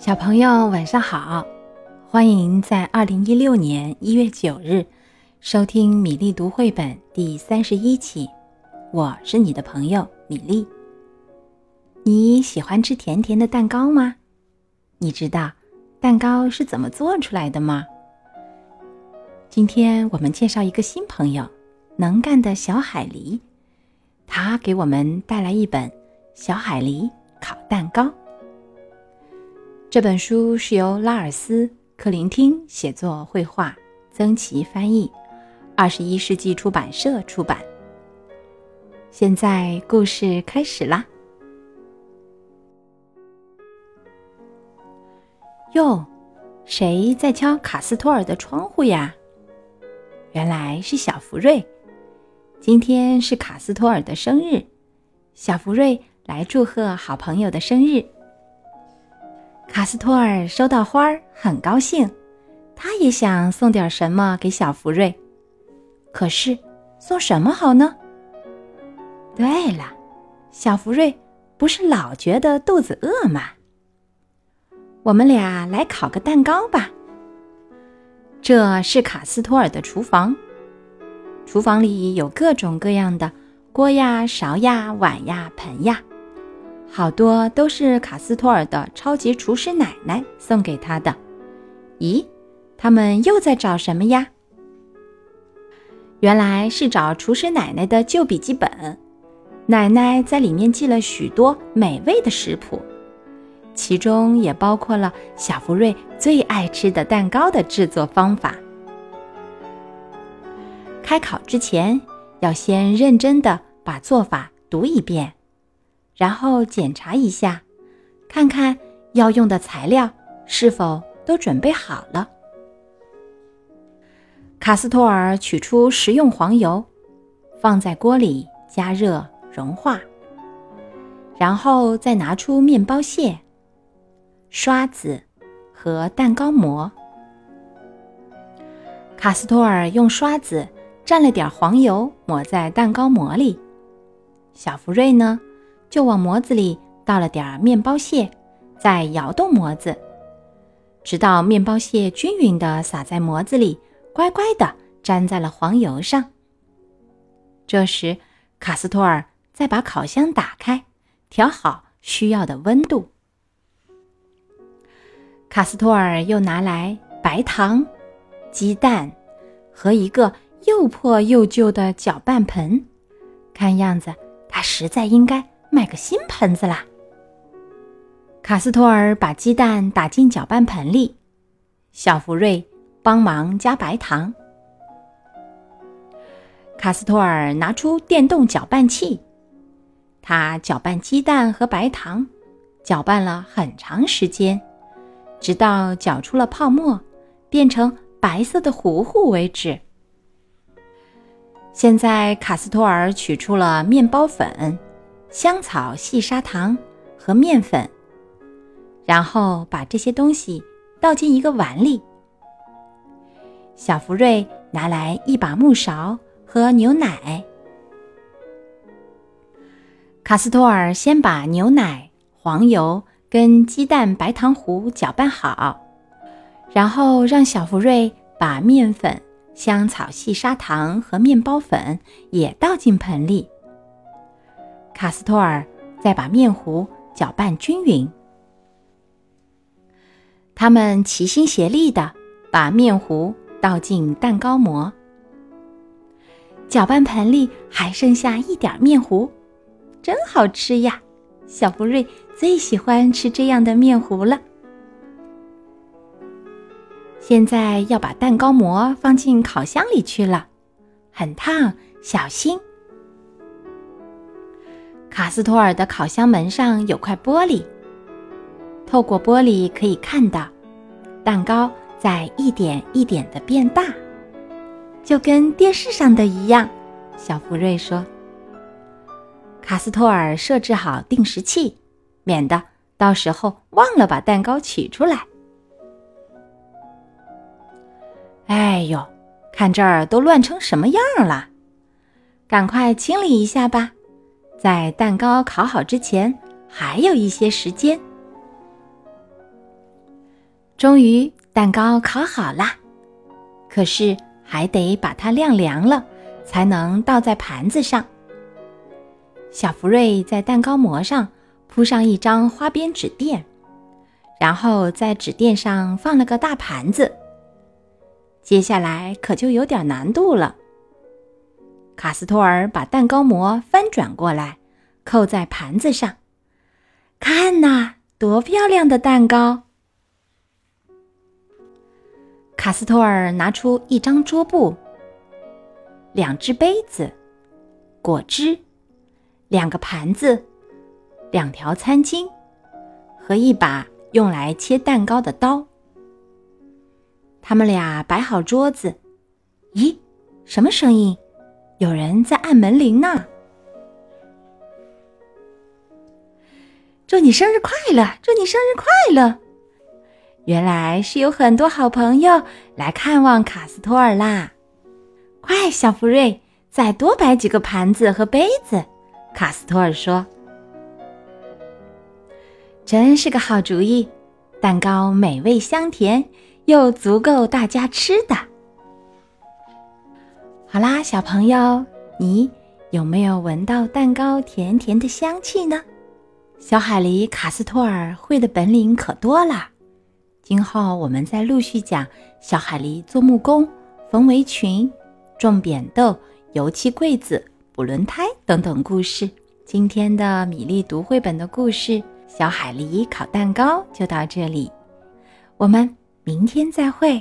小朋友晚上好，欢迎在二零一六年一月九日收听米粒读绘本第三十一期。我是你的朋友米粒。你喜欢吃甜甜的蛋糕吗？你知道蛋糕是怎么做出来的吗？今天我们介绍一个新朋友，能干的小海狸，他给我们带来一本《小海狸烤蛋糕》。这本书是由拉尔斯·克林汀写作、绘画，曾琦翻译，二十一世纪出版社出版。现在故事开始啦！哟，谁在敲卡斯托尔的窗户呀？原来是小福瑞。今天是卡斯托尔的生日，小福瑞来祝贺好朋友的生日。卡斯托尔收到花儿，很高兴，他也想送点什么给小福瑞。可是，送什么好呢？对了，小福瑞不是老觉得肚子饿吗？我们俩来烤个蛋糕吧。这是卡斯托尔的厨房，厨房里有各种各样的锅呀、勺呀、碗呀、盆呀。好多都是卡斯托尔的超级厨师奶奶送给他的。咦，他们又在找什么呀？原来是找厨师奶奶的旧笔记本。奶奶在里面记了许多美味的食谱，其中也包括了小福瑞最爱吃的蛋糕的制作方法。开烤之前，要先认真的把做法读一遍。然后检查一下，看看要用的材料是否都准备好了。卡斯托尔取出食用黄油，放在锅里加热融化，然后再拿出面包屑、刷子和蛋糕模。卡斯托尔用刷子蘸了点黄油，抹在蛋糕模里。小福瑞呢？就往模子里倒了点面包屑，再摇动模子，直到面包屑均匀地撒在模子里，乖乖地粘在了黄油上。这时，卡斯托尔再把烤箱打开，调好需要的温度。卡斯托尔又拿来白糖、鸡蛋和一个又破又旧的搅拌盆，看样子他实在应该。买个新盆子啦！卡斯托尔把鸡蛋打进搅拌盆里，小福瑞帮忙加白糖。卡斯托尔拿出电动搅拌器，他搅拌鸡蛋和白糖，搅拌了很长时间，直到搅出了泡沫，变成白色的糊糊为止。现在，卡斯托尔取出了面包粉。香草、细砂糖和面粉，然后把这些东西倒进一个碗里。小福瑞拿来一把木勺和牛奶。卡斯托尔先把牛奶、黄油跟鸡蛋白糖糊搅拌好，然后让小福瑞把面粉、香草、细砂糖和面包粉也倒进盆里。卡斯托尔再把面糊搅拌均匀，他们齐心协力的把面糊倒进蛋糕模。搅拌盆里还剩下一点面糊，真好吃呀！小福瑞最喜欢吃这样的面糊了。现在要把蛋糕模放进烤箱里去了，很烫，小心。卡斯托尔的烤箱门上有块玻璃，透过玻璃可以看到，蛋糕在一点一点的变大，就跟电视上的一样。小福瑞说：“卡斯托尔设置好定时器，免得到时候忘了把蛋糕取出来。”哎呦，看这儿都乱成什么样了，赶快清理一下吧。在蛋糕烤好之前，还有一些时间。终于蛋糕烤好啦，可是还得把它晾凉了，才能倒在盘子上。小福瑞在蛋糕模上铺上一张花边纸垫，然后在纸垫上放了个大盘子。接下来可就有点难度了。卡斯托尔把蛋糕模翻转过来，扣在盘子上。看呐，多漂亮的蛋糕！卡斯托尔拿出一张桌布、两只杯子、果汁、两个盘子、两条餐巾和一把用来切蛋糕的刀。他们俩摆好桌子。咦，什么声音？有人在按门铃呢！祝你生日快乐！祝你生日快乐！原来是有很多好朋友来看望卡斯托尔啦！快，小福瑞，再多摆几个盘子和杯子。卡斯托尔说：“真是个好主意，蛋糕美味香甜，又足够大家吃的。”好啦，小朋友，你有没有闻到蛋糕甜甜的香气呢？小海狸卡斯托尔会的本领可多了。今后我们再陆续讲小海狸做木工、缝围裙、种扁豆、油漆柜子、补轮胎等等故事。今天的米粒读绘本的故事《小海狸烤蛋糕》就到这里，我们明天再会。